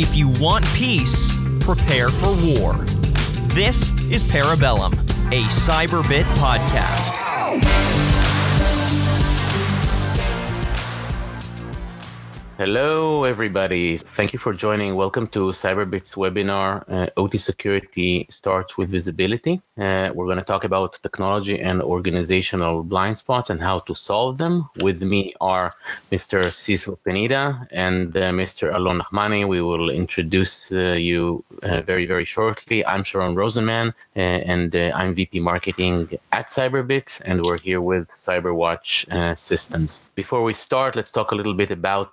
If you want peace, prepare for war. This is Parabellum, a Cyberbit podcast. Hello, everybody. Thank you for joining. Welcome to Cyberbit's webinar, uh, OT Security Starts with Visibility. Uh, we're going to talk about technology and organizational blind spots and how to solve them. With me are Mr. Cecil Pineda and uh, Mr. Alon Nachmany. We will introduce uh, you uh, very, very shortly. I'm Sharon Rosenman, uh, and I'm VP Marketing at Cyberbits, and we're here with CyberWatch Systems. Before we start, let's talk a little bit about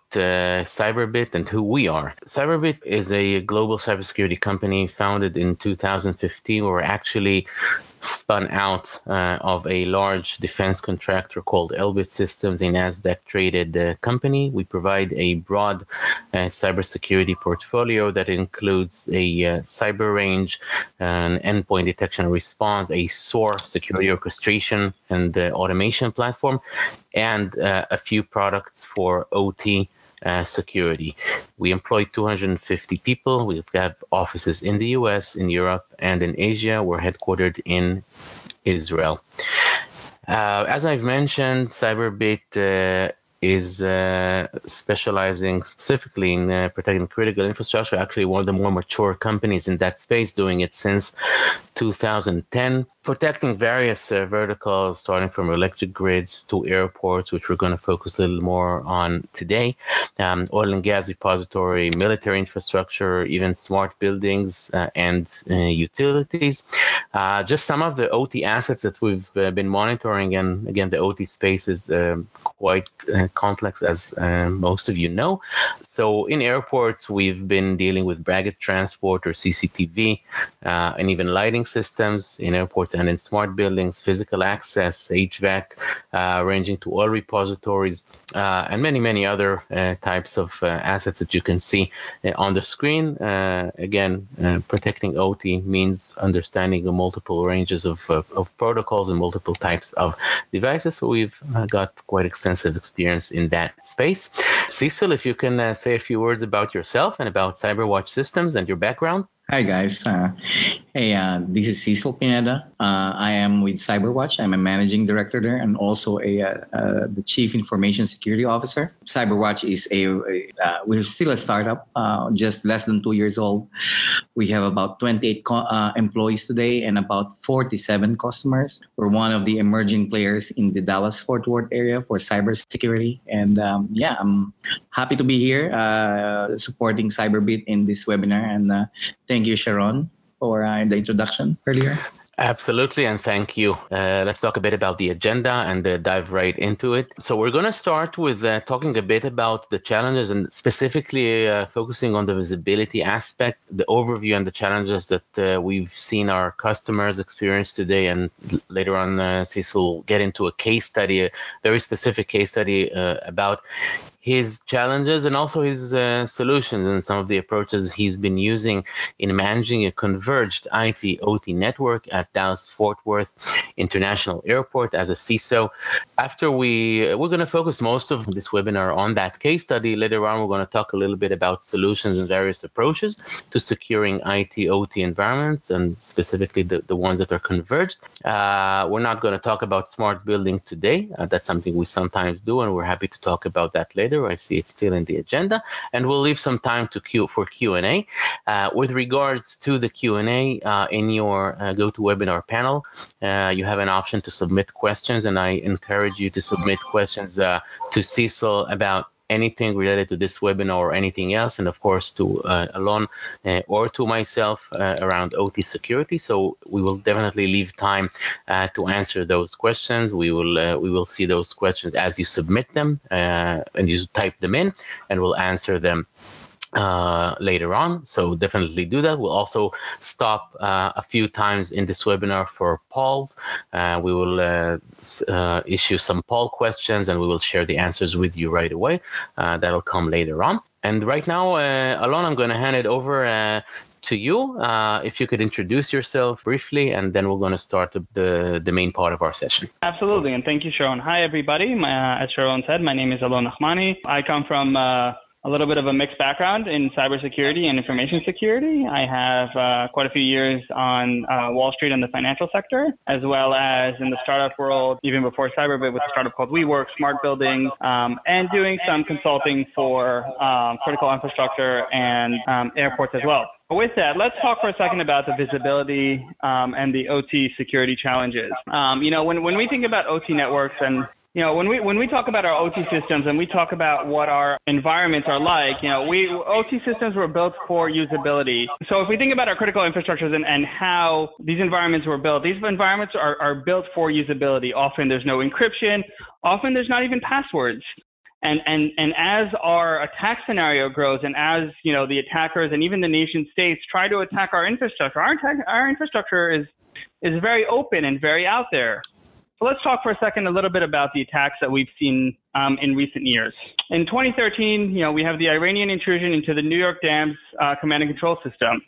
Cyberbit and who we are. Cyberbit is a global cybersecurity company founded in 2015. We were actually spun out uh, of a large defense contractor called Elbit Systems, a NASDAQ traded uh, company. We provide a broad uh, cybersecurity portfolio that includes a uh, cyber range, an endpoint detection and response, a SOAR security orchestration and uh, automation platform, and uh, a few products for OT uh, security. We employ 250 people. We have offices in the US, in Europe, and in Asia. We're headquartered in Israel. Uh, as I've mentioned, Cyberbit uh, is uh, specializing specifically in uh, protecting critical infrastructure. Actually, one of the more mature companies in that space, doing it since 2010 protecting various uh, verticals, starting from electric grids to airports, which we're going to focus a little more on today, um, oil and gas repository, military infrastructure, even smart buildings uh, and uh, utilities. Uh, just some of the OT assets that we've uh, been monitoring, and again, the OT space is um, quite uh, complex, as most of you know. So, in airports, we've been dealing with baggage transport or CCTV, and even lighting systems in airports and in smart buildings, physical access, HVAC, uh, ranging to oil repositories, uh, and many, many other uh, types of uh, assets that you can see uh, on the screen. Uh, again, protecting OT means understanding the multiple ranges of, of, of, protocols and multiple types of devices. So we've got quite extensive experience in that space. Cecil, if you can say a few words about yourself and about CyberWatch systems and your background. Hi guys. Uh, hey, uh, this is Cecil Pineda. Uh, I am with CyberWatch. I'm a managing director there and also a uh, uh, the chief information security officer. CyberWatch is a, uh, we're still a startup, just less than two years old. We have about 28 co- employees today and about 47 customers. We're one of the emerging players in the Dallas Fort Worth area for cybersecurity. And um, yeah, I'm happy to be here supporting Cyberbit in this webinar and Thank you, Sharon, for uh, the introduction earlier. Absolutely, and thank you. Uh, let's talk a bit about the agenda and uh, dive right into it. So, we're going to start with uh, talking a bit about the challenges and specifically uh, focusing on the visibility aspect, the overview, and the challenges that uh, we've seen our customers experience today. And later on, uh, Cecil will get into a case study, a very specific case study about his challenges and also his uh, solutions and some of the approaches he's been using in managing a converged IT OT network at Dallas Fort Worth International Airport as a CISO. After we, we're going to focus most of this webinar on that case study. Later on, we're going to talk a little bit about solutions and various approaches to securing IT OT environments and specifically the, the ones that are converged. Uh, we're not going to talk about smart building today. Uh, that's something we sometimes do, and we're happy to talk about that later. I see it's still in the agenda, and we'll leave some time to queue for Q and A. Uh, with regards to the Q and A uh, in your uh, GoToWebinar panel, uh, you have an option to submit questions, and I encourage you to submit questions uh, to Cecil about anything related to this webinar or anything else, and of course to uh, Alon uh, or to myself uh, around OT security. So we will definitely leave time uh, to answer those questions. We will uh, we will see those questions as you submit them uh, and you type them in, and we'll answer them uh, later on. So definitely do that. We'll also stop uh, a few times in this webinar for polls. Uh, we will uh, uh, issue some poll questions and we will share the answers with you right away. Uh, that'll come later on. And right now, Alon, I'm going to hand it over to you. if you could introduce yourself briefly, and then we're going to start the, the, main part of our session. Absolutely, and thank you, Sharon. Hi, everybody. My, as Sharon said, my name is Alon Nachmany. I come from a little bit of a mixed background in cybersecurity and information security. I have uh, quite a few years on uh, Wall Street and the financial sector, as well as in the startup world, even before Cyberbit with a startup called WeWork, Smart Buildings, um, and doing some consulting for um, critical infrastructure and um, airports as well. With that, let's talk for a second about the visibility um, and the OT security challenges. Um, you know, when, when we think about OT networks and you know, when we when we talk about our OT systems and we talk about what our environments are like, you know, we OT systems were built for usability. So if we think about our critical infrastructures and, and how these environments were built, these environments are, are built for usability. Often there's no encryption. Often there's not even passwords. And, and, and as our attack scenario grows and as, you know, the attackers and even the nation states try to attack our infrastructure, our, our infrastructure is, is very open and very out there. So let's talk for a second a little bit about the attacks that we've seen um, in recent years. In 2013, you know, we have the Iranian intrusion into the New York Dams uh, command and control system.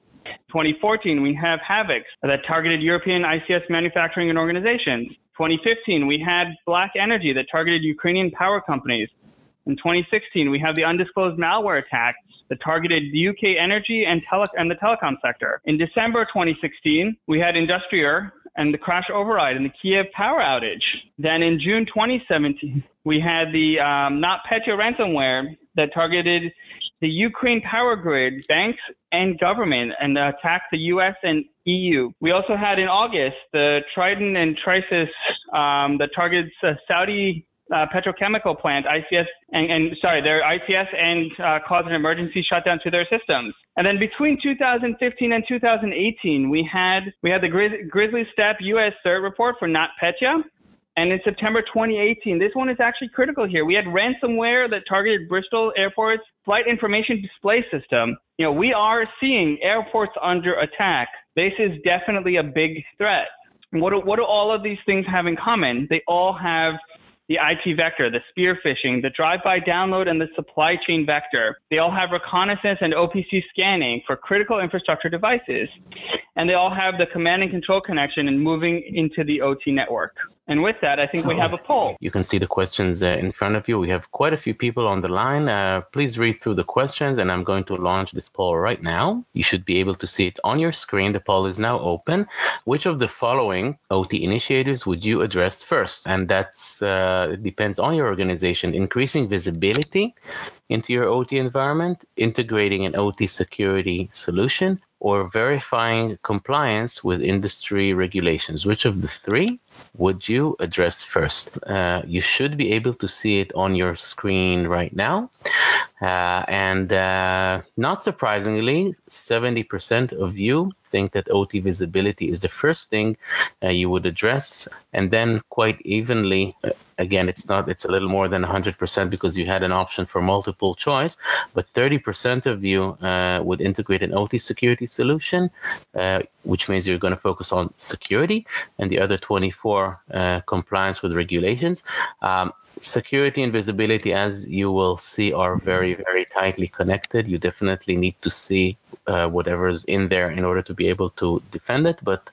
2014, we have Havex that targeted European ICS manufacturing and organizations. 2015, we had Black Energy that targeted Ukrainian power companies. In 2016, we have the undisclosed malware attack that targeted the UK energy and, tele- and the telecom sector. In December 2016, we had Industroyer and the crash override and the Kiev power outage. Then in June 2017, we had the um, NotPetya ransomware that targeted the Ukraine power grid, banks, and government and attacked the U.S. and EU. We also had in August the Triton and Trisis um, that targets uh, Saudi uh, petrochemical plant, ICS, and, and sorry, their ICS and uh, caused an emergency shutdown to their systems. And then between 2015 and 2018, we had we had the Grizz- Grizzly Steppe U.S. CERT report for NotPetya. And in September 2018, this one is actually critical here. We had ransomware that targeted Bristol Airport's flight information display system. You know, we are seeing airports under attack. This is definitely a big threat. What do, what do all of these things have in common? They all have the IP vector, the spear phishing, the drive-by download, and the supply chain vector. They all have reconnaissance and OPC scanning for critical infrastructure devices. And they all have the command and control connection and moving into the OT network. And with that, I think so we have a poll. You can see the questions uh, in front of you. We have quite a few people on the line. Uh, please read through the questions, and I'm going to launch this poll right now. You should be able to see it on your screen. The poll is now open. Which of the following OT initiatives would you address first? And that's uh, it depends on your organization. Increasing visibility into your OT environment, integrating an OT security solution, or verifying compliance with industry regulations. Which of the three would you address first? Uh, you should be able to see it on your screen right now. Uh, and uh, not surprisingly, 70% of you think that OT visibility is the first thing uh, you would address. And then quite evenly, uh, again, it's not, it's a little more than 100% because you had an option for multiple choice, but 30% of you uh, would integrate an OT security solution, uh, which means you're going to focus on security, and the other 24 uh, compliance with regulations. Um, security and visibility, as you will see, are very, very tightly connected. You definitely need to see uh, whatever's in there in order to be able to defend it. But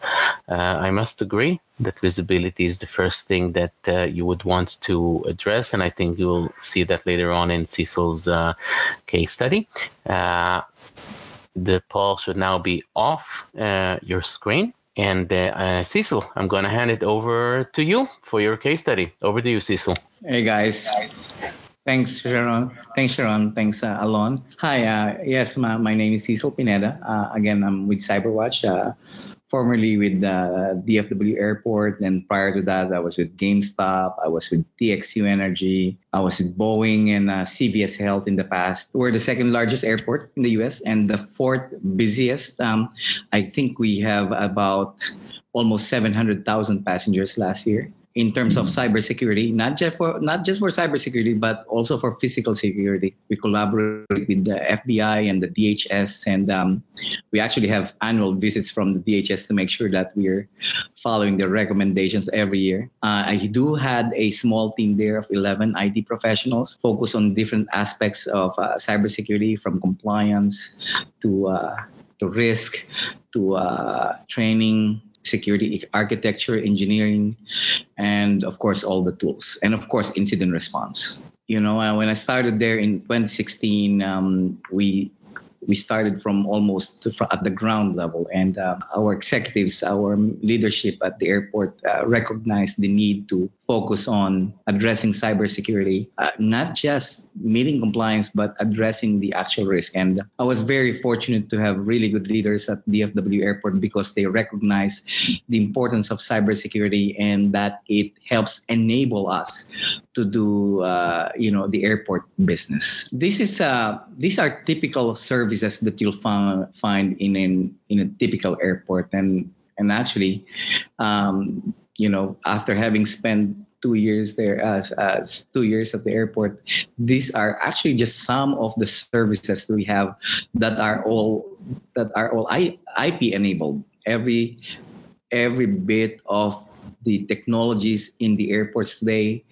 uh, I must agree that visibility is the first thing that uh, you would want to address. And I think you'll see that later on in Cecil's uh, case study. The poll should now be off your screen. And uh, uh, Cecil, I'm going to hand it over to you for your case study. Over to you, Cecil. Hey, guys. Thanks, Sharon. Thanks, Sharon. Thanks, uh, Alon. Hi. Uh, yes, my, my name is Cecil Pineda. Uh, again, I'm with Cyberwatch, uh, formerly with uh, DFW Airport. And prior to that, I was with GameStop. I was with TXU Energy. I was with Boeing and uh, CVS Health in the past. We're the second largest airport in the US and the fourth busiest. Um, I think we have about almost 700,000 passengers last year in terms of cybersecurity, not just for not just for cybersecurity, but also for physical security. We collaborate with the FBI and the DHS, and um, we actually have annual visits from the DHS to make sure that we're following the recommendations every year. Uh, I do had a small team there of 11 IT professionals focused on different aspects of uh, cybersecurity, from compliance to uh, to risk to uh, training security architecture, engineering, and of course all the tools, and of course incident response. You know, uh, when I started there in 2016, um, we we started from almost at the ground level, and uh, our executives, our leadership at the airport uh, recognized the need to focus on addressing cybersecurity, uh, not just meeting compliance, but addressing the actual risk. And I was very fortunate to have really good leaders at DFW Airport because they recognize the importance of cybersecurity and that it helps enable us to do, uh, you know, the airport business. This is uh, these are typical services that you'll find in an in a typical airport, and and actually. Um, you know, after having spent two years there as, two years at the airport, these are actually just some of the services we have that are all that are all IP enabled. Every every bit of the technologies in the airports today.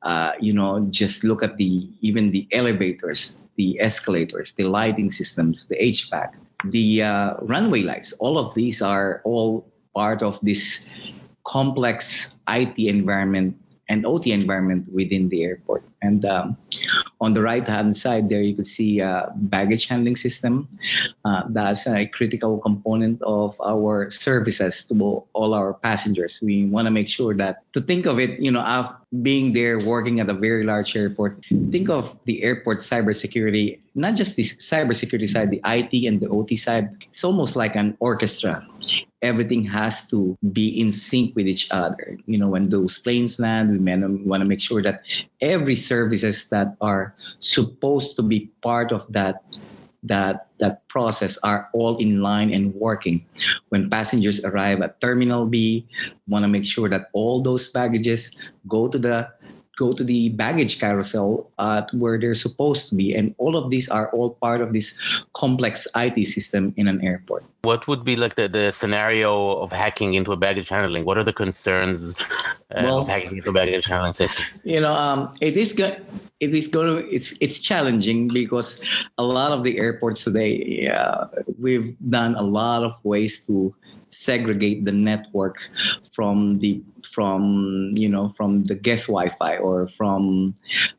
Uh, you know, just look at the even the elevators, the escalators, the lighting systems, the HVAC, the uh, runway lights. All of these are all part of this complex IT environment and OT environment within the airport. And um, on the right hand side there, you could see a baggage handling system. Uh, that's a critical component of our services to all our passengers. We want to make sure that to think of it, you know, being there working at a very large airport, think of the airport cybersecurity, not just the cybersecurity side, the IT and the OT side. It's almost like an orchestra everything has to be in sync with each other. You know, when those planes land, we want to make sure that every services that are supposed to be part of that that that process are all in line and working. When passengers arrive at Terminal B, want to make sure that all those baggages go to the go to the baggage carousel at where they're supposed to be. And all of these are all part of this complex IT system in an airport. What would be like the, the scenario of hacking into a baggage handling? What are the concerns uh, well, of hacking into a baggage handling system? You know, um, it is good. It is going to. It's it's challenging because a lot of the airports today, uh, we've done a lot of ways to segregate the network from the from you know from the guest Wi-Fi or from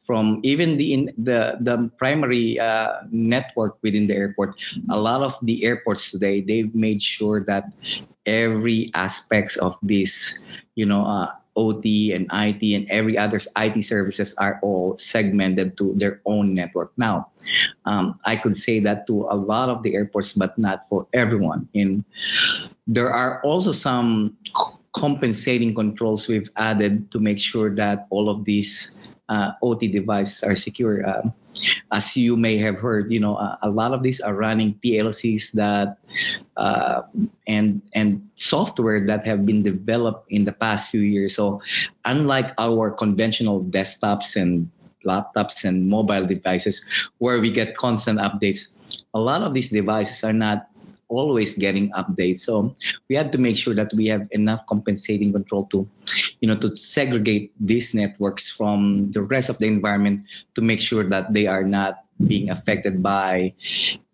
from even the in, the the primary uh, network within the airport. A lot of the airports today they've made sure that every aspects of this you know uh, OT and IT and every other IT services are all segmented to their own network now. Um, I could say that to a lot of the airports, but not for everyone. In there are also some compensating controls we've added to make sure that all of these uh, OT devices are secure. Uh, as you may have heard, you know, uh, a lot of these are running PLCs that uh, and and software that have been developed in the past few years. So, unlike our conventional desktops and laptops and mobile devices, where we get constant updates, a lot of these devices are not always getting updates. So we had to make sure that we have enough compensating control to, you know, to segregate these networks from the rest of the environment to make sure that they are not being affected by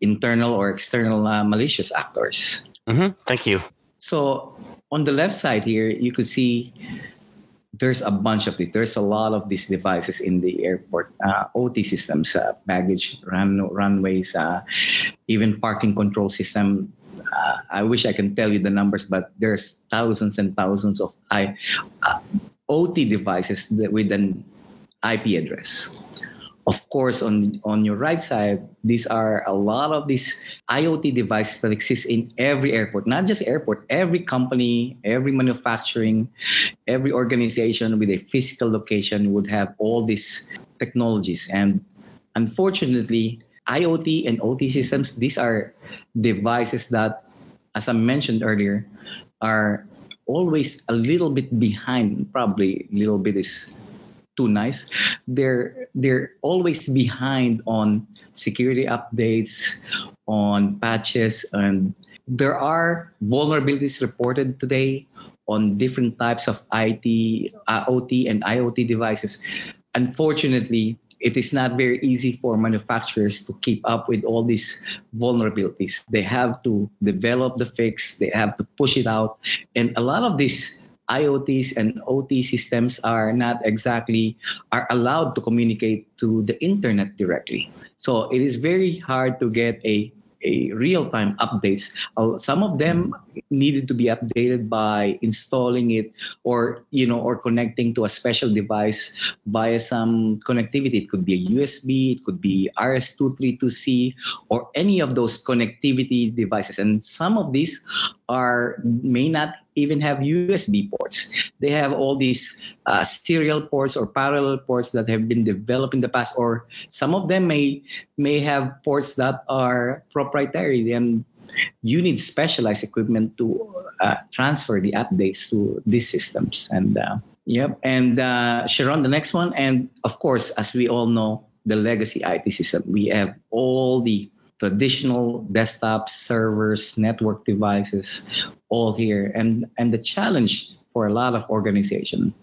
internal or external uh, malicious actors. Mm-hmm. Thank you. So on the left side here, you could see there's a bunch of it. There's a lot of these devices in the airport. Uh, OT systems, uh, baggage run, runways, uh, even parking control system. Uh, I wish I can tell you the numbers, but there's thousands and thousands of I, uh, OT devices with an IP address. Of course, on, on your right side, these are a lot of these IoT devices that exist in every airport, not just airport, every company, every manufacturing, every organization with a physical location would have all these technologies. And unfortunately, IoT and OT systems, these are devices that, as I mentioned earlier, are always a little bit behind. Probably a little bit is too nice. They're they're always behind on security updates, on patches, and there are vulnerabilities reported today on different types of IT, uh, and IoT devices. Unfortunately, it is not very easy for manufacturers to keep up with all these vulnerabilities. They have to develop the fix, they have to push it out. And a lot of these IoTs and OT systems are not exactly are allowed to communicate to the internet directly. So it is very hard to get a a real-time updates. Uh, some of them needed to be updated by installing it or you know or connecting to a special device via some connectivity. It could be a USB, it could be RS232C, or any of those connectivity devices. And some of these are may not even have USB ports. They have all these uh, serial ports or parallel ports that have been developed in the past, or some of them may may have ports that are proprietary and you need specialized equipment to uh, transfer the updates to these systems. And uh, yep, and uh, Sharon, the next one, and of course, as we all know, the legacy IT system. We have all the traditional desktops, servers, network devices, all here. And and the challenge for a lot of organizations,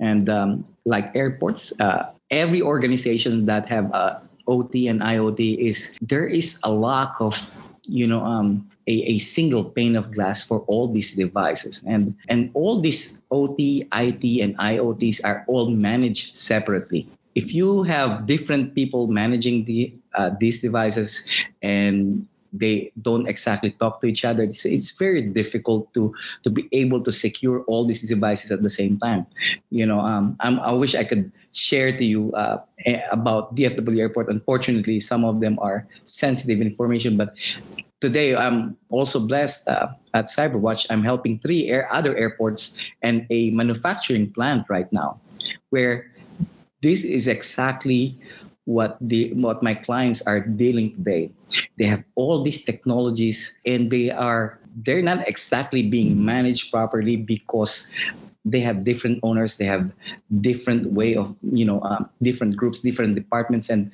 and um, like airports, uh, every organization that have uh, OT and IoT is there is a lack of you know um, a, a single pane of glass for all these devices and and all these ot it and iots are all managed separately if you have different people managing the uh, these devices and they don't exactly talk to each other. It's, it's very difficult to to be able to secure all these devices at the same time. You know um, i wish i could share to you uh, about dfw airport. Unfortunately some of them are sensitive information but today i'm also blessed uh, at cyberwatch. I'm helping three air, other airports and a manufacturing plant right now where this is exactly what the what my clients are dealing today. They have all these technologies and they are they're not exactly being managed properly because they have different owners they have different way of you know um, different groups different departments. And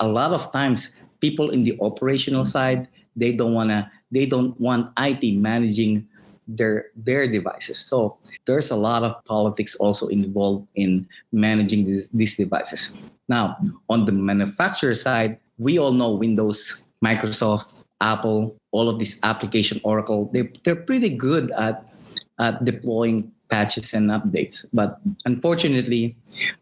a lot of times people in the operational side they don't want to they don't want it managing their their devices so there's a lot of politics also involved in managing these, these devices. Now, on the manufacturer side, we all know Windows, Microsoft, Apple, all of these application, Oracle, they, they're pretty good at, at deploying patches and updates. But unfortunately,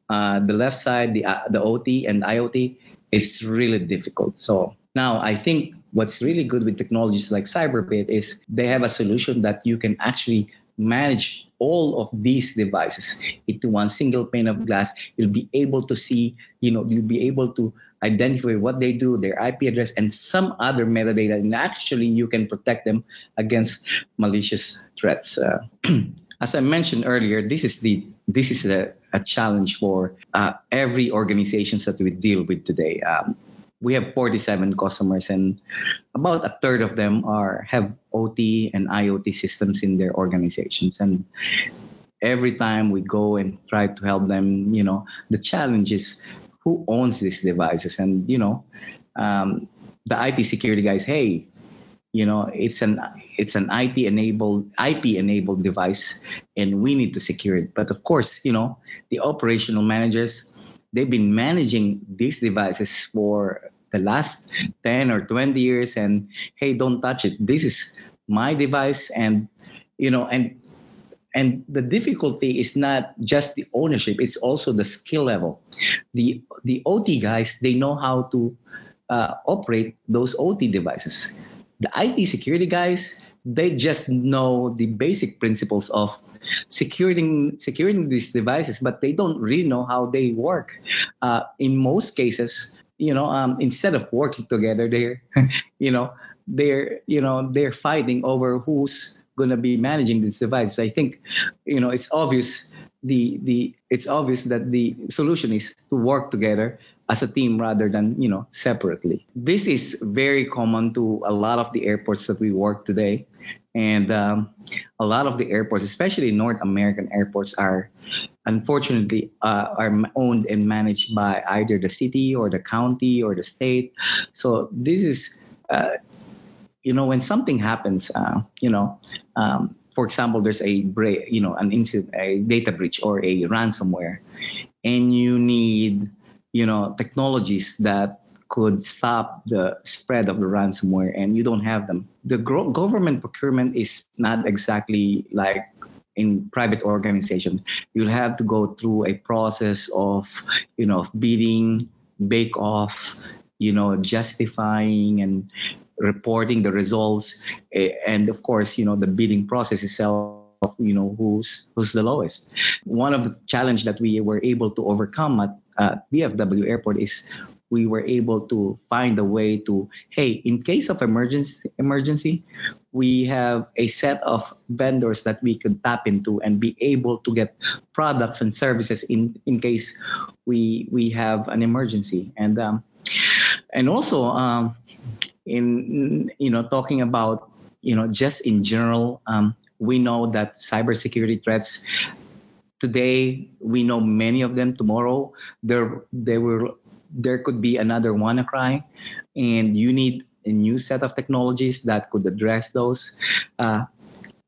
uh, the left side, the, uh, the OT and IoT, is really difficult. So now I think what's really good with technologies like Cyberbit is they have a solution that you can actually manage all of these devices into one single pane of glass. You'll be able to see you know you'll be able to identify what they do their ip address and some other metadata. And actually you can protect them against malicious threats. Uh, as i mentioned earlier this is the this is a, a challenge for uh, every organizations that we deal with today. Um, we have 47 customers and about a third of them are have OT and IoT systems in their organizations. And every time we go and try to help them you know the challenge is who owns these devices? And you know um, the IT security guys hey you know it's an it's an IT enabled IP enabled device and we need to secure it. But of course you know the operational managers they've been managing these devices for the last 10 or 20 years and hey don't touch it. This is my device and you know and and the difficulty is not just the ownership it's also the skill level. The the ot guys they know how to uh, operate those ot devices. The it security guys they just know the basic principles of securing securing these devices but they don't really know how they work. Uh, in most cases you know um, instead of working together they're you know they're you know they're fighting over who's going to be managing this devices. I think you know it's obvious the the it's obvious that the solution is to work together as a team rather than you know separately. This is very common to a lot of the airports that we work today and um, a lot of the airports especially north american airports are unfortunately uh, are owned and managed by either the city or the county or the state. So this is, uh, you know, when something happens, uh, you know, um, for example, there's a break, you know, an incident, a data breach or a ransomware, and you need you know, technologies that could stop the spread of the ransomware and you don't have them. The gro- government procurement is not exactly like in private organization. You'll have to go through a process of, you know, bidding, bake off, you know, justifying and reporting the results. And of course, you know, the bidding process itself you know who's who's the lowest one of the challenge that we were able to overcome at uh, DFW airport is we were able to find a way to hey in case of emergency emergency we have a set of vendors that we could tap into and be able to get products and services in in case we we have an emergency. And um, and also um, in you know talking about you know just in general um, we know that cybersecurity threats today we know many of them. Tomorrow there there will there could be another WannaCry, and you need a new set of technologies that could address those. Uh,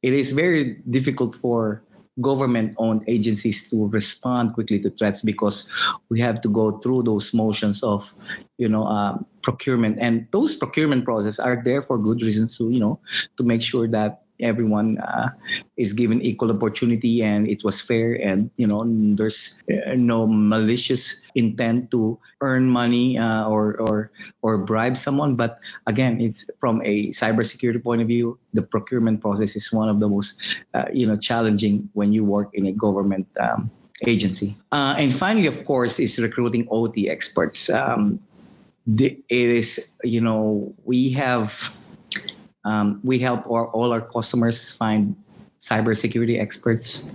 it is very difficult for government-owned agencies to respond quickly to threats because we have to go through those motions of, you know, uh, procurement, and those procurement processes are there for good reasons to, you know, to make sure that everyone uh, is given equal opportunity and it was fair and you know there's uh, no malicious intent to earn money uh, or or or bribe someone. But again it's from a cybersecurity point of view the procurement process is one of the most uh, you know challenging when you work in a government um, agency. Uh, and finally of course is recruiting ot experts. Um, the, it is you know we have um, we help our, all our customers find cybersecurity experts,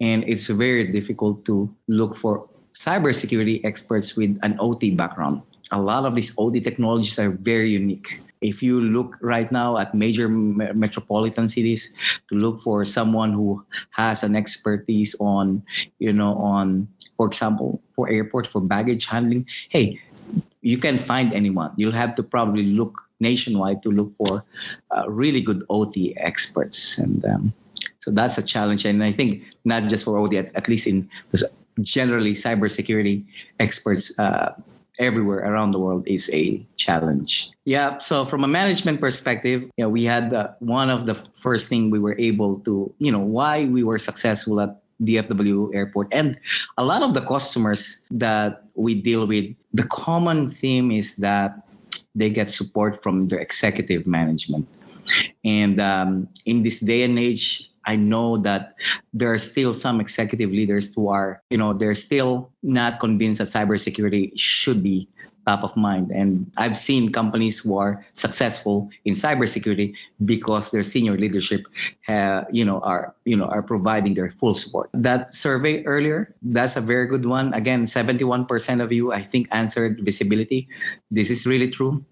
and it's very difficult to look for cybersecurity experts with an OT background. A lot of these OT technologies are very unique. If you look right now at major me- metropolitan cities to look for someone who has an expertise on, you know, on, for example, for airports, for baggage handling, hey, you can find anyone. You'll have to probably look nationwide to look for uh, really good OT experts. And um, so that's a challenge. And I think not just for OT, at, at least in generally cybersecurity experts uh, everywhere around the world is a challenge. Yeah. So from a management perspective, know, we had uh, one of the first thing we were able to, you know, why we were successful at DFW airport and a lot of the customers that we deal with, the common theme is that they get support from their executive management. And um, in this day and age, I know that there are still some executive leaders who are, you know, they're still not convinced that cybersecurity should be top of mind. And I've seen companies who are successful in cybersecurity because their senior leadership, have, you know, are you know are providing their full support. That survey earlier, that's a very good one. Again, 71% of you, I think, answered visibility. This is really true.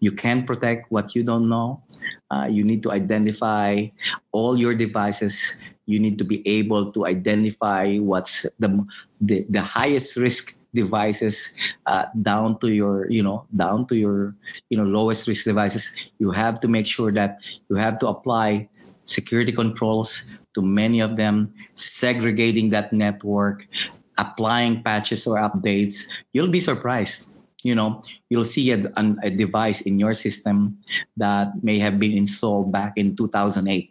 You can't protect what you don't know. Uh, you need to identify all your devices. You need to be able to identify what's the the, the highest risk devices uh, down to your you know down to your you know lowest risk devices you have to make sure that you have to apply security controls to many of them segregating that network applying patches or updates. You'll be surprised you know. You'll see a, a device in your system that may have been installed back in 2008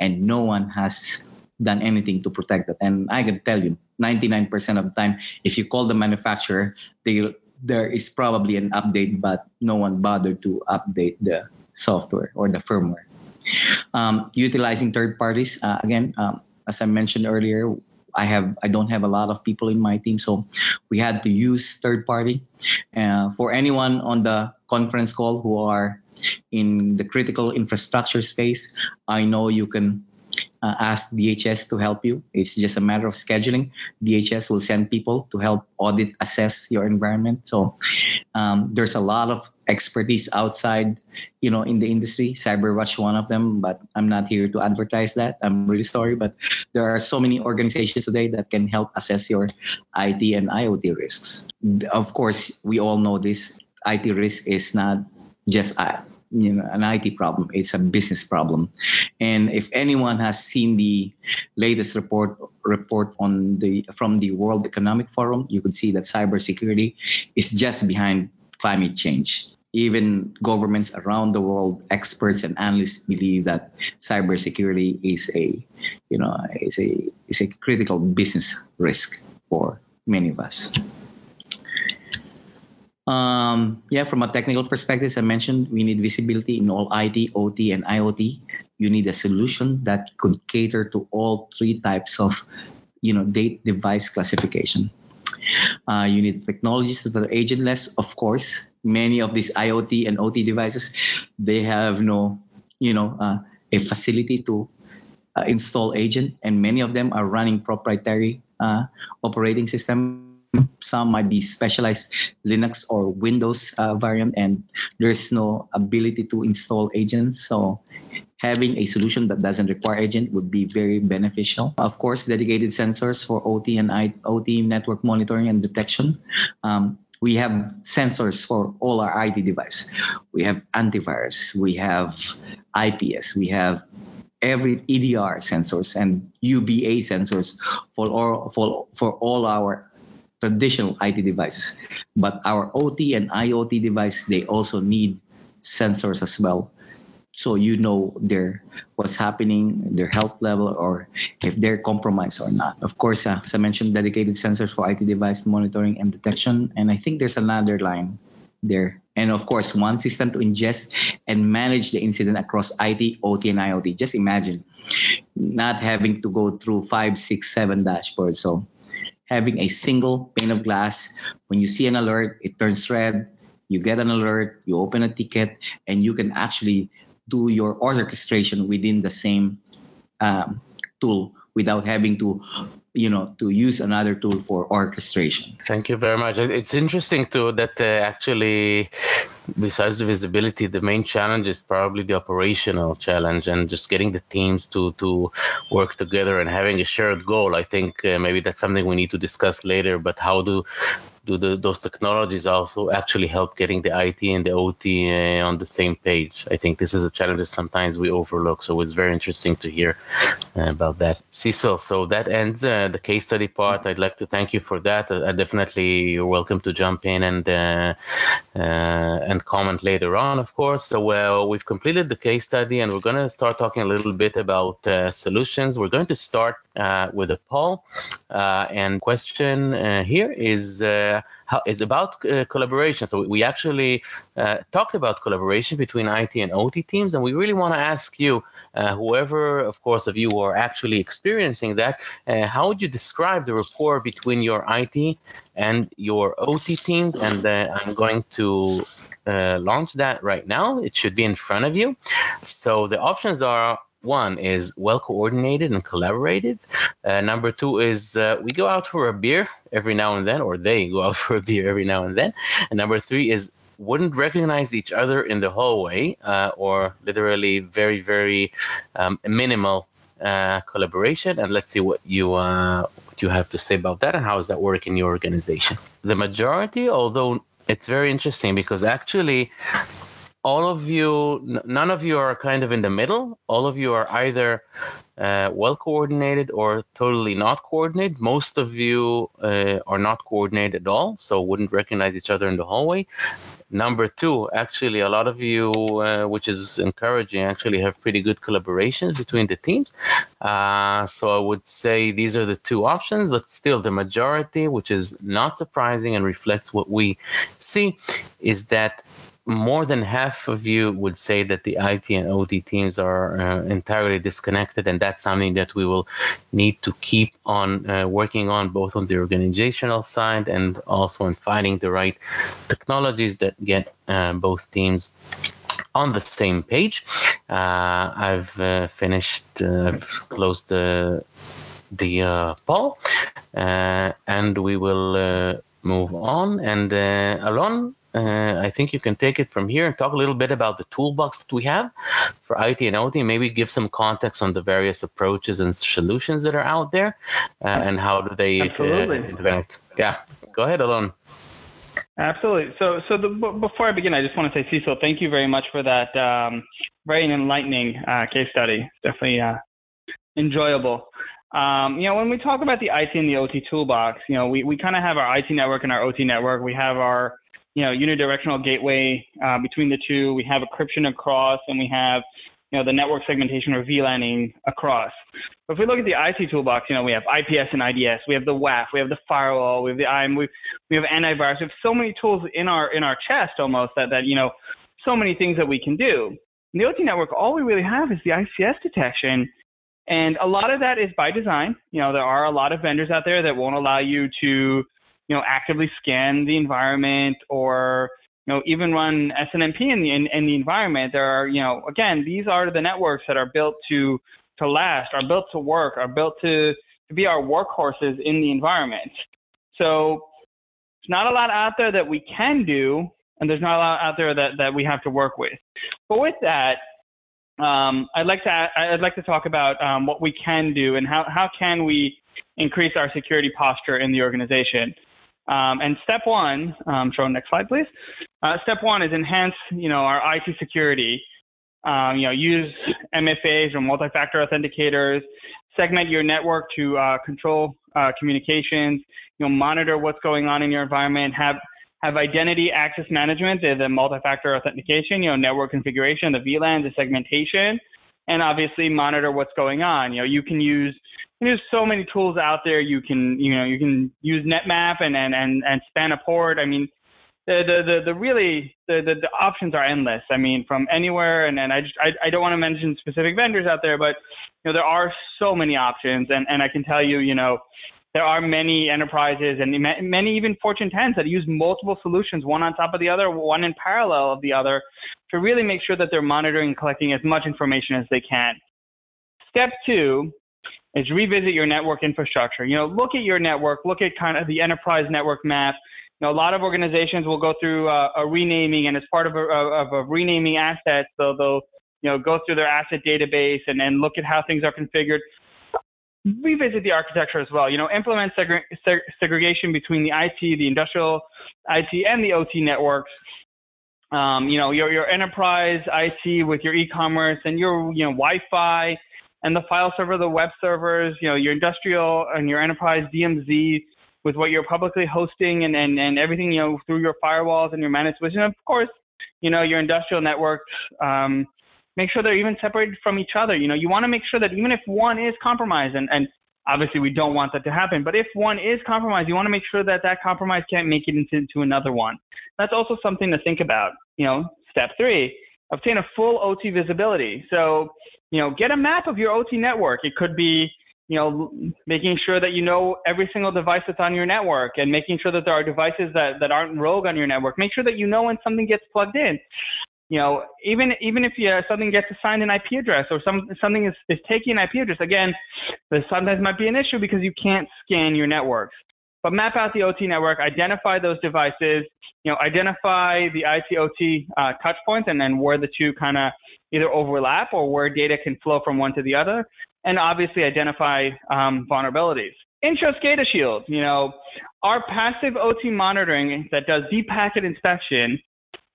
and no one has done anything to protect it. And i can tell you 99% of the time, if you call the manufacturer, they there is probably an update, but no one bothered to update the software or the firmware. Um, utilizing third parties, uh, again, um, as I mentioned earlier, I have I don't have a lot of people in my team, so we had to use third party. Uh, for anyone on the conference call who are in the critical infrastructure space, I know you can uh, ask DHS to help you. It's just a matter of scheduling. DHS will send people to help audit, assess your environment. So um, there's a lot of expertise outside, you know, in the industry. CyberWatch one of them, but I'm not here to advertise that. I'm really sorry, but there are so many organizations today that can help assess your IT and IoT risks. Of course, we all know this. IT risk is not just you know an IT problem. It's a business problem. And if anyone has seen the latest report report on the from the World Economic Forum, you could see that cybersecurity is just behind climate change. Even governments around the world, experts and analysts believe that cybersecurity is a, you know, is a is a critical business risk for many of us. Um, yeah, from a technical perspective, as I mentioned, we need visibility in all IT, OT, and IoT. You need a solution that could cater to all three types of, you know, date device classification. Uh, you need technologies that are agentless, of course. Many of these IoT and OT devices, they have no, you know, uh, a facility to uh, install agent, and many of them are running proprietary uh, operating system some might be specialized Linux or Windows uh, variant, and there's no ability to install agents. So having a solution that doesn't require agent would be very beneficial. Of course, dedicated sensors for OT and I, OT network monitoring and detection. Um, we have sensors for all our IT device. We have antivirus, we have IPS, we have every EDR sensors and UBA sensors for all for, for all our traditional IT devices. But our OT and IoT device, they also need sensors as well. So you know their what's happening, their health level, or if they're compromised or not. Of course, uh, as I mentioned, dedicated sensors for IT device monitoring and detection. And I think there's another line there. And of course, one system to ingest and manage the incident across IT, OT, and IoT. Just imagine not having to go through five, six, seven dashboards. So having a single pane of glass. When you see an alert, it turns red. You get an alert, you open a ticket, and you can actually do your orchestration within the same um, tool without having to you know to use another tool for orchestration. Thank you very much. It's interesting too that uh, actually besides the visibility the main challenge is probably the operational challenge and just getting the teams to to work together and having a shared goal. I think uh, maybe that's something we need to discuss later but how do do the, those technologies also actually help getting the IT and the OT uh, on the same page? I think this is a challenge that sometimes we overlook. So it's very interesting to hear uh, about that. Cecil, so that ends uh, the case study part. I'd like to thank you for that. Uh, definitely, you're welcome to jump in and uh, uh, and comment later on, of course. So well, we've completed the case study, and we're going to start talking a little bit about solutions. We're going to start with a poll, and question here is how, is about uh, collaboration. So we actually uh, talked about collaboration between IT and OT teams, and we really want to ask you, uh, whoever, of course, of you who are actually experiencing that, uh, how would you describe the rapport between your IT and your OT teams? And uh, I'm going to uh, launch that right now. It should be in front of you. So the options are one is well coordinated and collaborated. Uh, number two is uh, we go out for a beer every now and then, or they go out for a beer every now and then. And number three is wouldn't recognize each other in the hallway, uh, or literally very, very um, minimal uh, collaboration. And let's see what you uh, what you have to say about that and how does that work in your organization. The majority, although it's very interesting because actually all of you, none of you are kind of in the middle. All of you are either uh, well coordinated or totally not coordinated. Most of you uh, are not coordinated at all, so wouldn't recognize each other in the hallway. Number two, actually, a lot of you, uh, which is encouraging, actually have pretty good collaborations between the teams. Uh, so I would say these are the two options, but still, the majority, which is not surprising and reflects what we see, is that more than half of you would say that the IT and OT teams are uh, entirely disconnected, and that's something that we will need to keep on uh, working on, both on the organizational side and also in finding the right technologies that get uh, both teams on the same page. Uh, I've uh, finished, uh, I've closed the the poll, and we will move on. And Alon, uh, I think you can take it from here and talk a little bit about the toolbox that we have for IT and OT, maybe give some context on the various approaches and solutions that are out there uh, and how do they uh, interact. Yeah, go ahead, Alon. Absolutely. So, so the, before I begin, I just want to say, Cecil, thank you very much for that um, very enlightening uh, case study. Definitely uh, enjoyable. Um, you know, when we talk about the IT and the OT toolbox, you know, we, we kind of have our IT network and our OT network. We have our, you know, unidirectional gateway uh, between the two. We have encryption across, and we have, you know, the network segmentation or VLANing across. But if we look at the IT toolbox, you know, we have IPS and IDS, we have the WAF, we have the firewall, we have the IAM, we, we have antivirus. We have so many tools in our in our chest almost that that you know, so many things that we can do. In the OT network, all we really have is the ICS detection and a lot of that is by design. You know, there are a lot of vendors out there that won't allow you to, you know, actively scan the environment or, you know, even run SNMP in the in, in the environment. There are, you know, again, these are the networks that are built to to last, are built to work, are built to to be our workhorses in the environment. So there's not a lot out there that we can do, and there's not a lot out there that, that we have to work with. But with that, um, I'd like to I'd like to talk about um, what we can do and how how can we increase our security posture in the organization. Um, and step one, um, show next slide, please. Uh, step one is enhance, you know, our IT security. Um, you know, use MFAs or multi-factor authenticators. Segment your network to uh, control uh, communications. You know, monitor what's going on in your environment. Have have identity access management, the, the multi-factor authentication, you know, network configuration, the VLAN, the segmentation, and obviously monitor what's going on. You know, you can use there's so many tools out there. You can you know you can use NetMap and and and, and span a port. I mean, the the the, the really the, the, the options are endless. I mean, from anywhere, and and I just I, I don't want to mention specific vendors out there, but you know there are so many options, and and I can tell you, you know, there are many enterprises and many even Fortune 10s that use multiple solutions, one on top of the other, one in parallel of the other, to really make sure that they're monitoring and collecting as much information as they can. Step two is revisit your network infrastructure. You know, look at your network, look at kind of the enterprise network map. You know, a lot of organizations will go through a, a renaming, and as part of a, of a renaming assets, they'll, they'll you know go through their asset database and, and look at how things are configured revisit the architecture as well. You know, implement segre- seg- segregation between the IT, the industrial IT, and the OT networks. Um, you know, your your enterprise IT with your e-commerce and your you know Wi-Fi and the file server, the web servers. You know, your industrial and your enterprise DMZ with what you're publicly hosting and and and everything. You know, through your firewalls and your managed switches. And of course, you know your industrial networks. Um, make sure they're even separated from each other. You know, you want to make sure that even if one is compromised, and, and obviously we don't want that to happen, but if one is compromised, you want to make sure that that compromise can't make it into, into another one. That's also something to think about. You know, step three, obtain a full OT visibility. So, you know, get a map of your OT network. It could be, you know, making sure that you know every single device that's on your network and making sure that there are devices that, that aren't rogue on your network. Make sure that you know when something gets plugged in you know, even even if you, something gets assigned an IP address or some something is, is taking an IP address, again, this sometimes might be an issue because you can't scan your networks. But map out the OT network, identify those devices, you know, identify the IT OT uh, touch points and then where the two kind of either overlap or where data can flow from one to the other, and obviously identify um, vulnerabilities. Intro SCADA Shield, you know, our passive OT monitoring that does deep packet inspection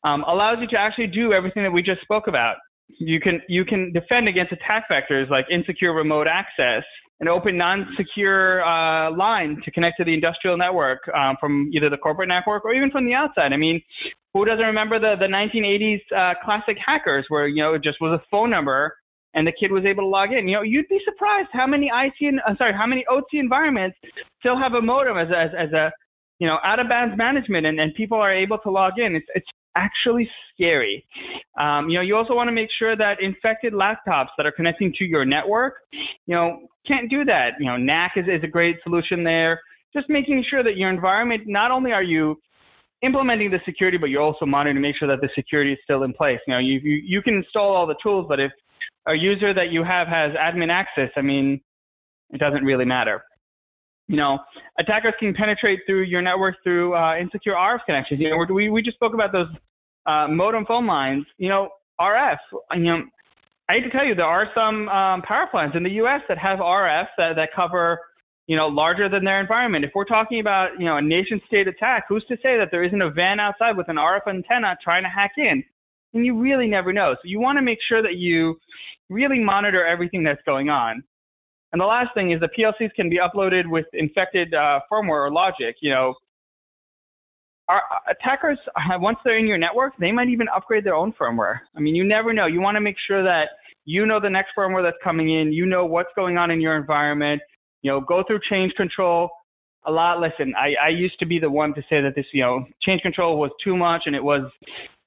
um, allows you to actually do everything that we just spoke about. You can you can defend against attack vectors like insecure remote access, an open non-secure uh, line to connect to the industrial network um, from either the corporate network or even from the outside. I mean, who doesn't remember the the 1980s uh, classic hackers where you know it just was a phone number and the kid was able to log in. You know, you'd be surprised how many IT and uh, sorry, how many OT environments still have a modem as as, as a you know out of bounds management and, and people are able to log in. It's it's actually scary. Um, you know, you also want to make sure that infected laptops that are connecting to your network, you know, can't do that. You know, NAC is, is a great solution there. Just making sure that your environment, not only are you implementing the security, but you're also monitoring to make sure that the security is still in place. You know, you, you, you can install all the tools, but if a user that you have has admin access, I mean, it doesn't really matter you know, attackers can penetrate through your network through uh, insecure RF connections. You know, we we just spoke about those uh, modem phone lines. You know, RF. You know, I hate to tell you, there are some um, power plants in the U.S. that have RF that, that cover you know, larger than their environment. If we're talking about, you know, a nation state attack, who's to say that there isn't a van outside with an RF antenna trying to hack in? And you really never know. So you want to make sure that you really monitor everything that's going on. And the last thing is the PLCs can be uploaded with infected uh, firmware or logic. You know, our attackers, uh, once they're in your network, they might even upgrade their own firmware. I mean, you never know. You want to make sure that you know the next firmware that's coming in, you know what's going on in your environment, you know, go through change control a lot. Listen, I, I used to be the one to say that this, you know, change control was too much and it was,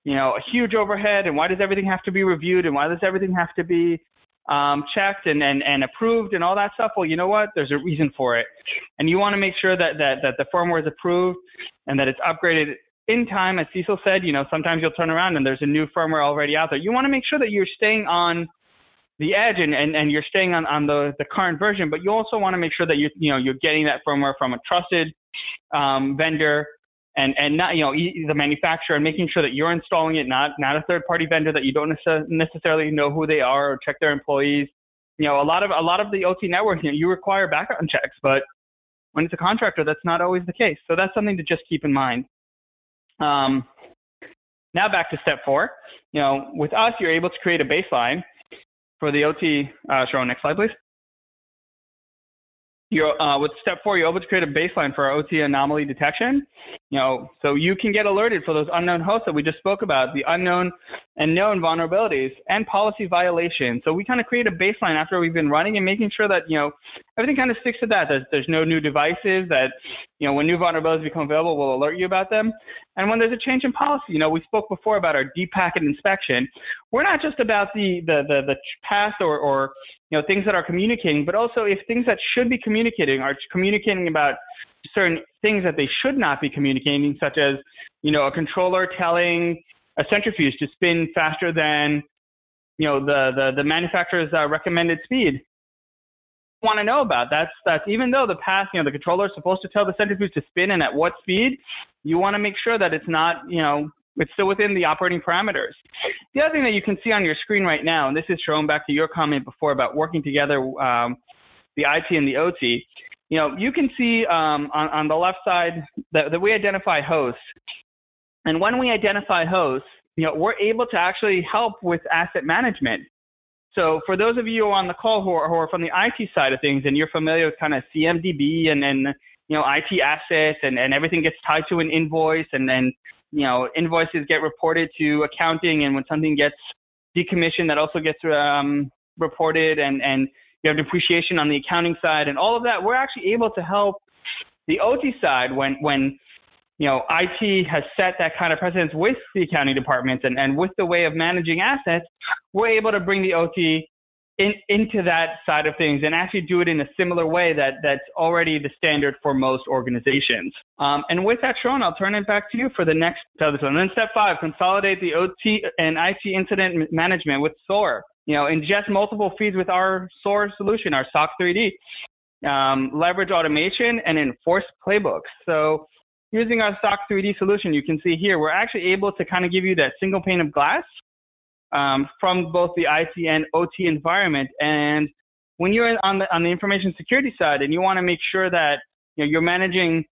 you know, a huge overhead and why does everything have to be reviewed and why does everything have to be um, checked and, and, and approved and all that stuff. Well, you know what? There's a reason for it. And you want to make sure that, that, that the firmware is approved and that it's upgraded in time. As Cecil said, you know, sometimes you'll turn around and there's a new firmware already out there. You want to make sure that you're staying on the edge and, and, and you're staying on, on the, the current version, but you also want to make sure that you you know you're getting that firmware from a trusted um, vendor and and not you know the manufacturer and making sure that you're installing it, not not a third party vendor that you don't necessarily know who they are or check their employees. You know, a lot of a lot of the OT networking you, know, you require background checks, but when it's a contractor, that's not always the case. So that's something to just keep in mind. Um, now back to step four. You know, with us, you're able to create a baseline for the OT. Uh, next slide, please you're uh, with step four, you're able to create a baseline for our OT anomaly detection. You know, so you can get alerted for those unknown hosts that we just spoke about, the unknown and known vulnerabilities and policy violations. So we kind of create a baseline after we've been running and making sure that you know everything kind of sticks to that. There's, there's no new devices that you know when new vulnerabilities become available, we'll alert you about them. And when there's a change in policy, you know, we spoke before about our deep packet inspection. We're not just about the the the, the past or or you know things that are communicating, but also if things that should be communicating are communicating about certain things that they should not be communicating, such as you know a controller telling a centrifuge to spin faster than you know the the, the manufacturer's uh, recommended speed. Want to know about that's that's even though the path you know the controller is supposed to tell the centrifuge to spin and at what speed, you want to make sure that it's not you know it's still within the operating parameters. The other thing that you can see on your screen right now, and this is shown back to your comment before about working together, um, the IT and the OT. You know, you can see um, on, on the left side that, that we identify hosts. And when we identify hosts, you know, we're able to actually help with asset management. So for those of you on the call who are, who are from the IT side of things and you're familiar with kind of CMDB and then, you know, IT assets and, and everything gets tied to an invoice and then you know, invoices get reported to accounting, and when something gets decommissioned, that also gets um, reported, and and you have depreciation on the accounting side, and all of that. We're actually able to help the OT side when when you know IT has set that kind of precedence with the accounting departments and and with the way of managing assets. We're able to bring the OT in, into that side of things and actually do it in a similar way that that's already the standard for most organizations. Um, and with that, Sharon, I'll turn it back to you for the next other one. And then step five, consolidate the OT and IT incident management with SOAR. You know, ingest multiple feeds with our SOAR solution, our SOC 3D. Um, leverage automation and enforce playbooks. So using our SOC 3D solution, you can see here, we're actually able to kind of give you that single pane of glass um, from both the IT and OT environment. And when you're on the on the information security side and you want to make sure that you know, you're managing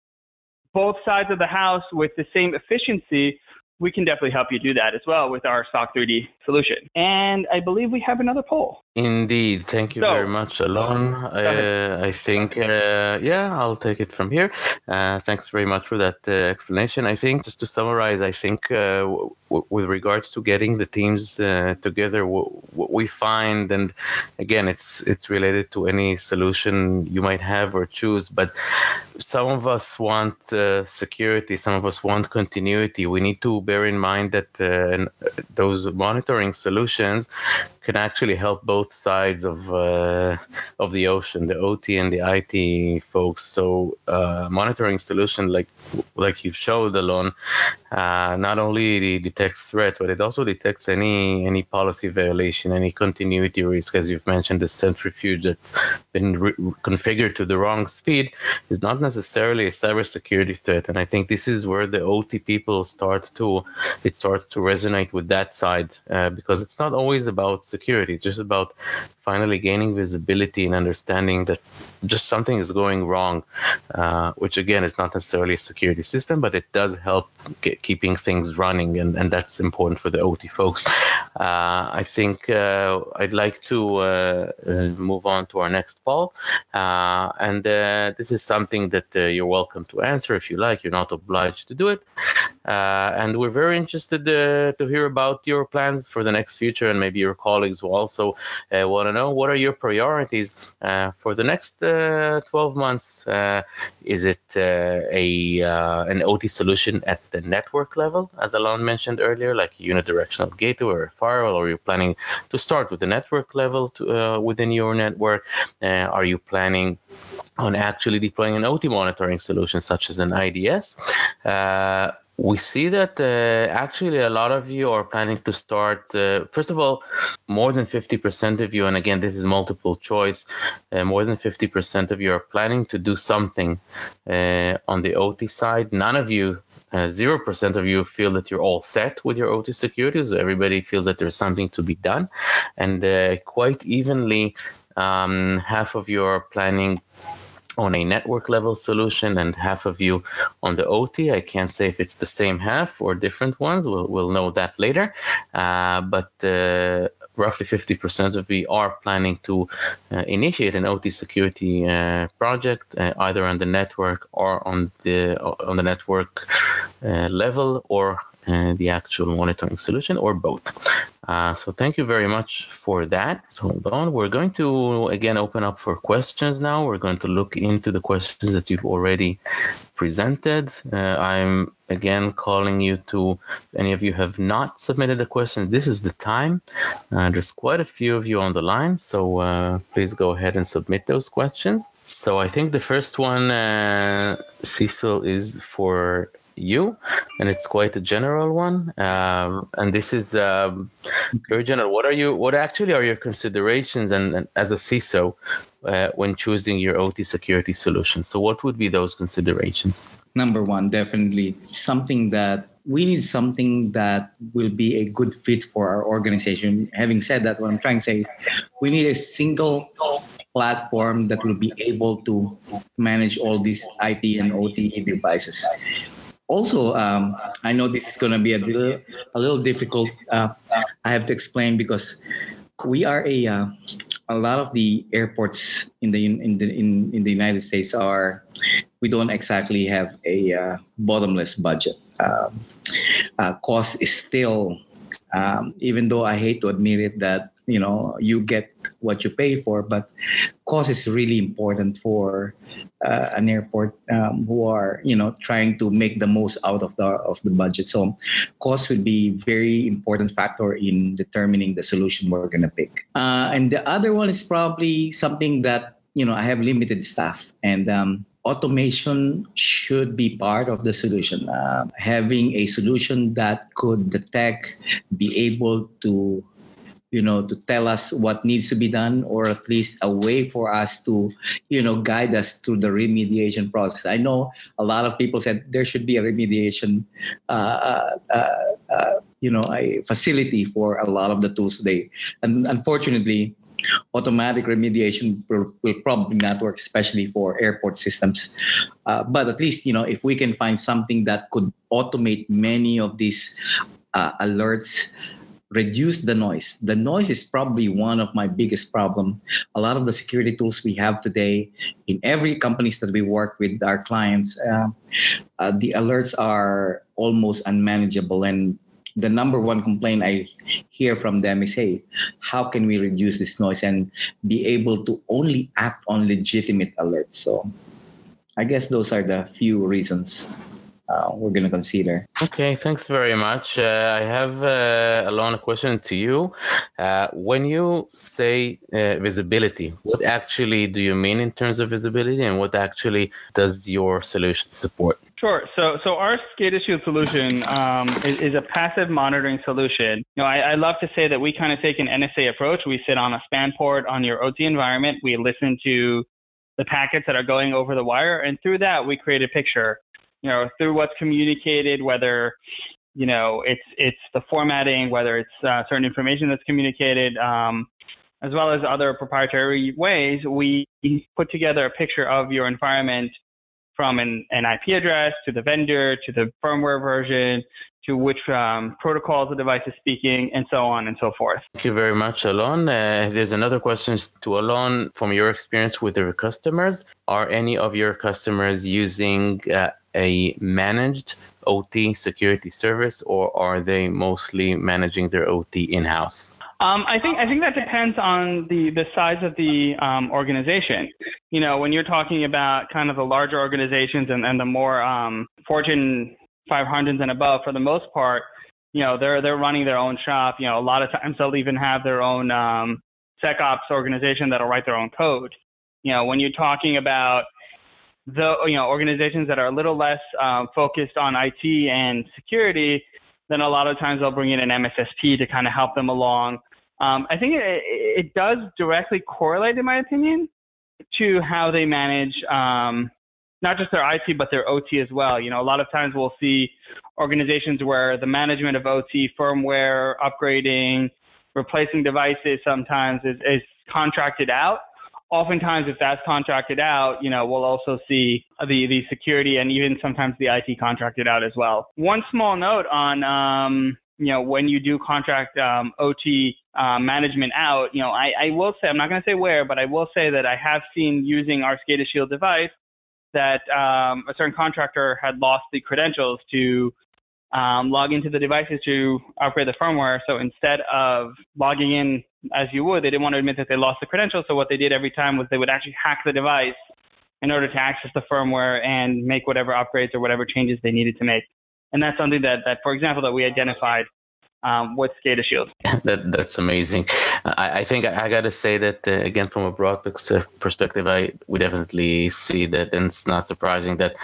both sides of the house with the same efficiency, we can definitely help you do that as well with our SOC 3D solution. And I believe we have another poll. Indeed. Thank you so, very much, Alon. Uh, I think, uh, yeah, I'll take it from here. Uh, thanks very much for that uh, explanation. I think, just to summarize, I think uh, w- with regards to getting the teams uh, together, w- what we find, and again, it's it's related to any solution you might have or choose, but some of us want security, some of us want continuity. We need to bear in mind that uh, those monitoring solutions can actually help both sides of uh, of the ocean, the OT and the IT folks. So uh, monitoring solution like like you showed, Alon, uh, not only detects threats, but it also detects any any policy violation, any continuity risk, as you've mentioned, the centrifuge that's been re- configured to the wrong speed is not necessarily a cybersecurity threat. And I think this is where the OT people start to it starts to resonate with that side uh, because it's not always about security. Just about finally gaining visibility and understanding that just something is going wrong, uh, which again is not necessarily a security system, but it does help get, keeping things running, and, and that's important for the OT folks. Uh, I think uh, I'd like to uh, uh, move on to our next poll, and this is something that you're welcome to answer if you like. You're not obliged to do it, Uh, and we're very interested uh, to hear about your plans for the next future, and maybe your colleagues will also uh, want to know what are your priorities for the next 12 months. is it a an OT solution at the network level, as Alon mentioned earlier, like unidirectional gateway or firewall, or you're planning to start with the network level to, uh, within your network? Uh, are you planning on actually deploying an OT monitoring solution such as an IDS? Uh, we see that uh, actually a lot of you are planning to start. Uh, first of all, more than 50% of you, and again, this is multiple choice, uh, more than 50% of you are planning to do something uh, on the OT side. None of you uh, zero percent of you feel that you're all set with your OT security, so everybody feels that there's something to be done, and uh, quite evenly, um, half of you are planning on a network level solution and half of you on the OT. I can't say if it's the same half or different ones. We'll, we'll know that later. Uh, but uh, roughly 50% of you are planning to uh, initiate an OT security uh, project, uh, either on the network or on the on the network uh, level or the actual monitoring solution or both. Uh, so thank you very much for that. So hold on. We're going to again open up for questions now. We're going to look into the questions that you've already presented. Uh, I'm again calling you to, any of you have not submitted a question, this is the time. Uh, there's quite a few of you on the line, so uh, please go ahead and submit those questions. So I think the first one, uh, Cecil, is for you, and it's quite a general one. Um, and this is um, very general. What are you? What actually are your considerations, and, and as a CISO, uh, when choosing your OT security solution? So, what would be those considerations? Number one, definitely something that we need something that will be a good fit for our organization. Having said that, what I'm trying to say is we need a single platform that will be able to manage all these IT and OT devices also, um, I know this is going to be a little, a little difficult. Uh, I have to explain because we are a uh, a lot of the airports in the in the in, in the United States are we don't exactly have a uh, bottomless budget. Um, uh, cost is still, um, even though I hate to admit it, that you know you get what you pay for but cost is really important for uh, an airport um, who are you know trying to make the most out of the of the budget so cost would be very important factor in determining the solution we're to pick uh, and the other one is probably something that you know i have limited staff and um, automation should be part of the solution. Uh, having a solution that could detect, be able to you know to tell us what needs to be done or at least a way for us to you know guide us through the remediation process. I know a lot of people said there should be a remediation uh, uh, uh, you know a facility for a lot of the tools today. And unfortunately automatic remediation will, will, probably not work especially for airport systems. Uh, but at least you know if we can find something that could automate many of these uh, alerts reduce the noise. The noise is probably one of my biggest problem. A lot of the security tools we have today in every companies that we work with our clients, uh, uh, the alerts are almost unmanageable. And the number one complaint I hear from them is, hey, how can we reduce this noise and be able to only act on legitimate alerts? So I guess those are the few reasons uh, we're going to consider. Okay, thanks very much. Uh, I have uh, Alon a question to you. Uh, when you say uh, visibility, what actually do you mean in terms of visibility, and what actually does your solution support? Sure. So, so our SCADA Shield solution um, is, is, a passive monitoring solution. You know, I, I, love to say that we kind of take an NSA approach. We sit on a span port on your OT environment. We listen to the packets that are going over the wire, and through that, we create a picture you know, through what's communicated, whether you know it's it's the formatting, whether it's uh, certain information that's communicated. Um, as well as other proprietary ways, we put together a picture of your environment from an, an IP address to the vendor to the firmware version to which um, protocols the device is speaking and so on and so forth. Thank you very much, Alon. Uh, there's another question to Alon from your experience with your customers. Are any of your customers using uh, a managed OT security service or are they mostly managing their OT in-house? Um, I think I think that depends on the the size of the um, organization. You know, when you're talking about kind of the larger organizations and, and the more um, Fortune 500s and above, for the most part, you know, they're they're running their own shop. You know, a lot of times they'll even have their own um, ops organization that'll write their own code. You know, when you're talking about the you know organizations that are a little less um, focused on IT and security, then a lot of times they'll bring in an MSSP to kind of help them along. Um, I think it, it, does directly correlate, in my opinion, to how they manage um, not just their IT but their OT as well. You know, a lot of times we'll see organizations where the management of OT, firmware, upgrading, replacing devices sometimes is, is contracted out. Oftentimes, if that's contracted out, you know, we'll also see the, the security and even sometimes the IT contracted out as well. One small note on, um, you know, when you do contract um, OT uh, management out, you know, I, I will say, I'm not going to say where, but I will say that I have seen using our SCADA Shield device that um, a certain contractor had lost the credentials to um, log into the devices to upgrade the firmware. So instead of logging in as you would, they didn't want to admit that they lost the credentials. So what they did every time was they would actually hack the device in order to access the firmware and make whatever upgrades or whatever changes they needed to make. And that's something that, that for example, that we identified um, with SCADA Shield. That, that's amazing. I, I think I, I got to say that uh, again from a broad perspective, I we definitely see that, and it's not surprising that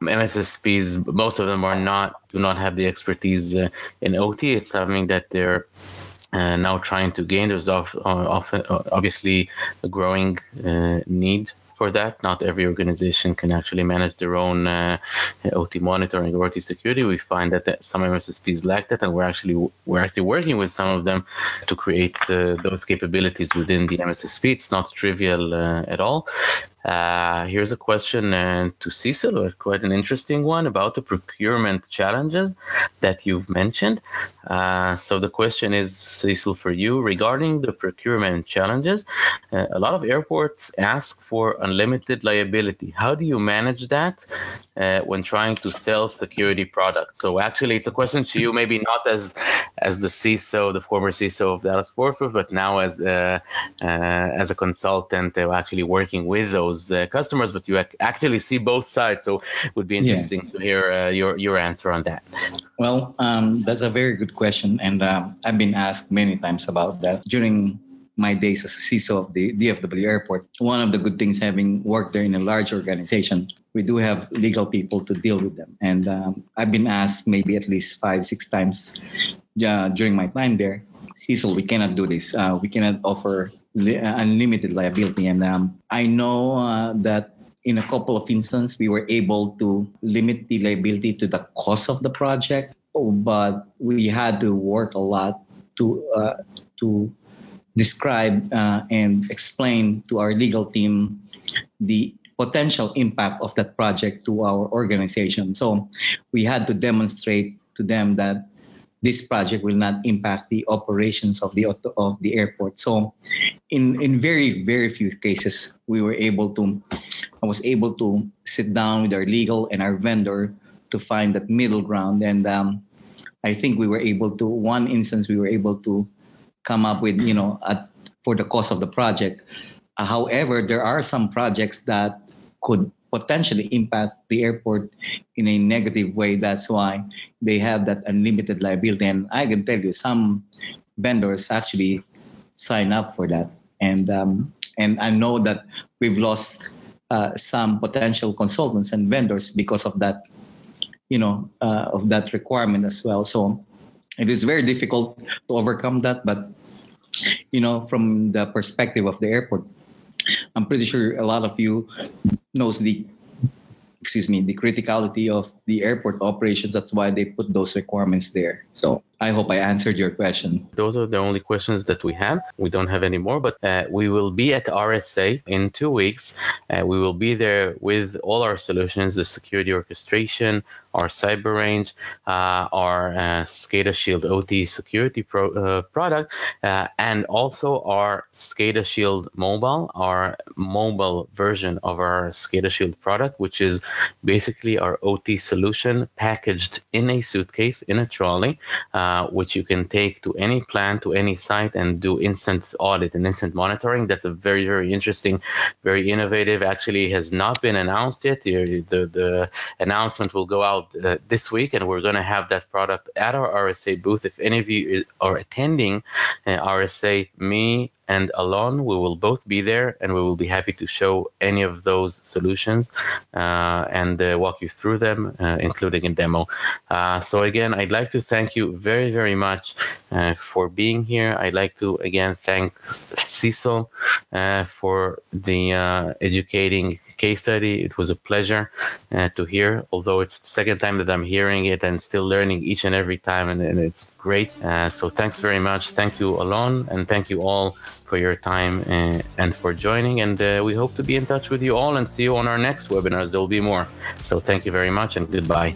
MSSPs, most of them are not do not have the expertise uh, in OT. It's something that they're uh, now trying to gain. There's uh, often, obviously a growing uh, need for that. Not every organization can actually manage their own uh, OT monitoring or OT security. We find that some MSSPs lack that, and we're actually we're actually working with some of them to create uh, those capabilities within the MSSP. It's not trivial uh, at all. Uh, here's a question uh, to Cecil, quite an interesting one about the procurement challenges that you've mentioned. Uh, so the question is, Cecil, for you regarding the procurement challenges. Uh, a lot of airports ask for unlimited liability. How do you manage that uh, when trying to sell security products? So actually, it's a question to you, maybe not as as the CISO, the former CISO of Dallas Fort Worth, but now as uh, as a consultant, actually working with those those uh, customers, but you ac- actually see both sides. So it would be interesting yeah. to hear uh, your your answer on that. Well, um, that's a very good question, and um, I've been asked many times about that during my days as a CISO of the DFW airport. One of the good things having worked there in a large organization, we do have legal people to deal with them. And um, I've been asked maybe at least five, six times uh, during my time there, Cecil, we cannot do this. Uh, we cannot offer uh, unlimited liability. And um, I know uh, that in a couple of instances, we were able to limit the liability to the cost of the project, oh, but we had to work a lot to uh, to describe uh, and explain to our legal team the potential impact of that project to our organization. So we had to demonstrate to them that this project will not impact the operations of the of the airport. So, in in very very few cases, we were able to, I was able to sit down with our legal and our vendor to find that middle ground, and um, I think we were able to. One instance, we were able to come up with you know at, for the cost of the project. Uh, however, there are some projects that could potentially impact the airport in a negative way. That's why they have that unlimited liability. And I can tell you, some vendors actually sign up for that. And um, and I know that we've lost uh, some potential consultants and vendors because of that, you know, uh, of that requirement as well. So it is very difficult to overcome that. But you know, from the perspective of the airport, I'm pretty sure a lot of you knows the excuse me the criticality of the airport operations. That's why they put those requirements there. So I hope I answered your question. Those are the only questions that we have. We don't have any more, but uh, we will be at RSA in two weeks. Uh, we will be there with all our solutions, the security orchestration, our cyber range, uh, our uh, SCADA Shield OT security pro, uh, product, uh, and also our SCADA Shield Mobile, our mobile version of our SCADA Shield product, which is basically our OT solution packaged in a suitcase, in a trolley, uh, which you can take to any plant, to any site, and do instant audit and instant monitoring. That's a very, very interesting, very innovative. Actually, has not been announced yet. The, the, the announcement will go out uh, this week, and we're going to have that product at our RSA booth. If any of you are attending uh, RSA, me and Alon, we will both be there and we will be happy to show any of those solutions uh, and uh, walk you through them, uh, including a demo. Uh, so, again, I'd like to thank you very, very much uh, for being here. I'd like to, again, thank Cecil uh, for the educating case study. It was a pleasure uh, to hear, although it's the second time that I'm hearing it and still learning each and every time, and, and it's great. Uh, so, thanks very much. Thank you, Alon, and thank you all for your time and, and for joining. And uh, we hope to be in touch with you all and see you on our next webinars. There will be more. So thank you very much and goodbye.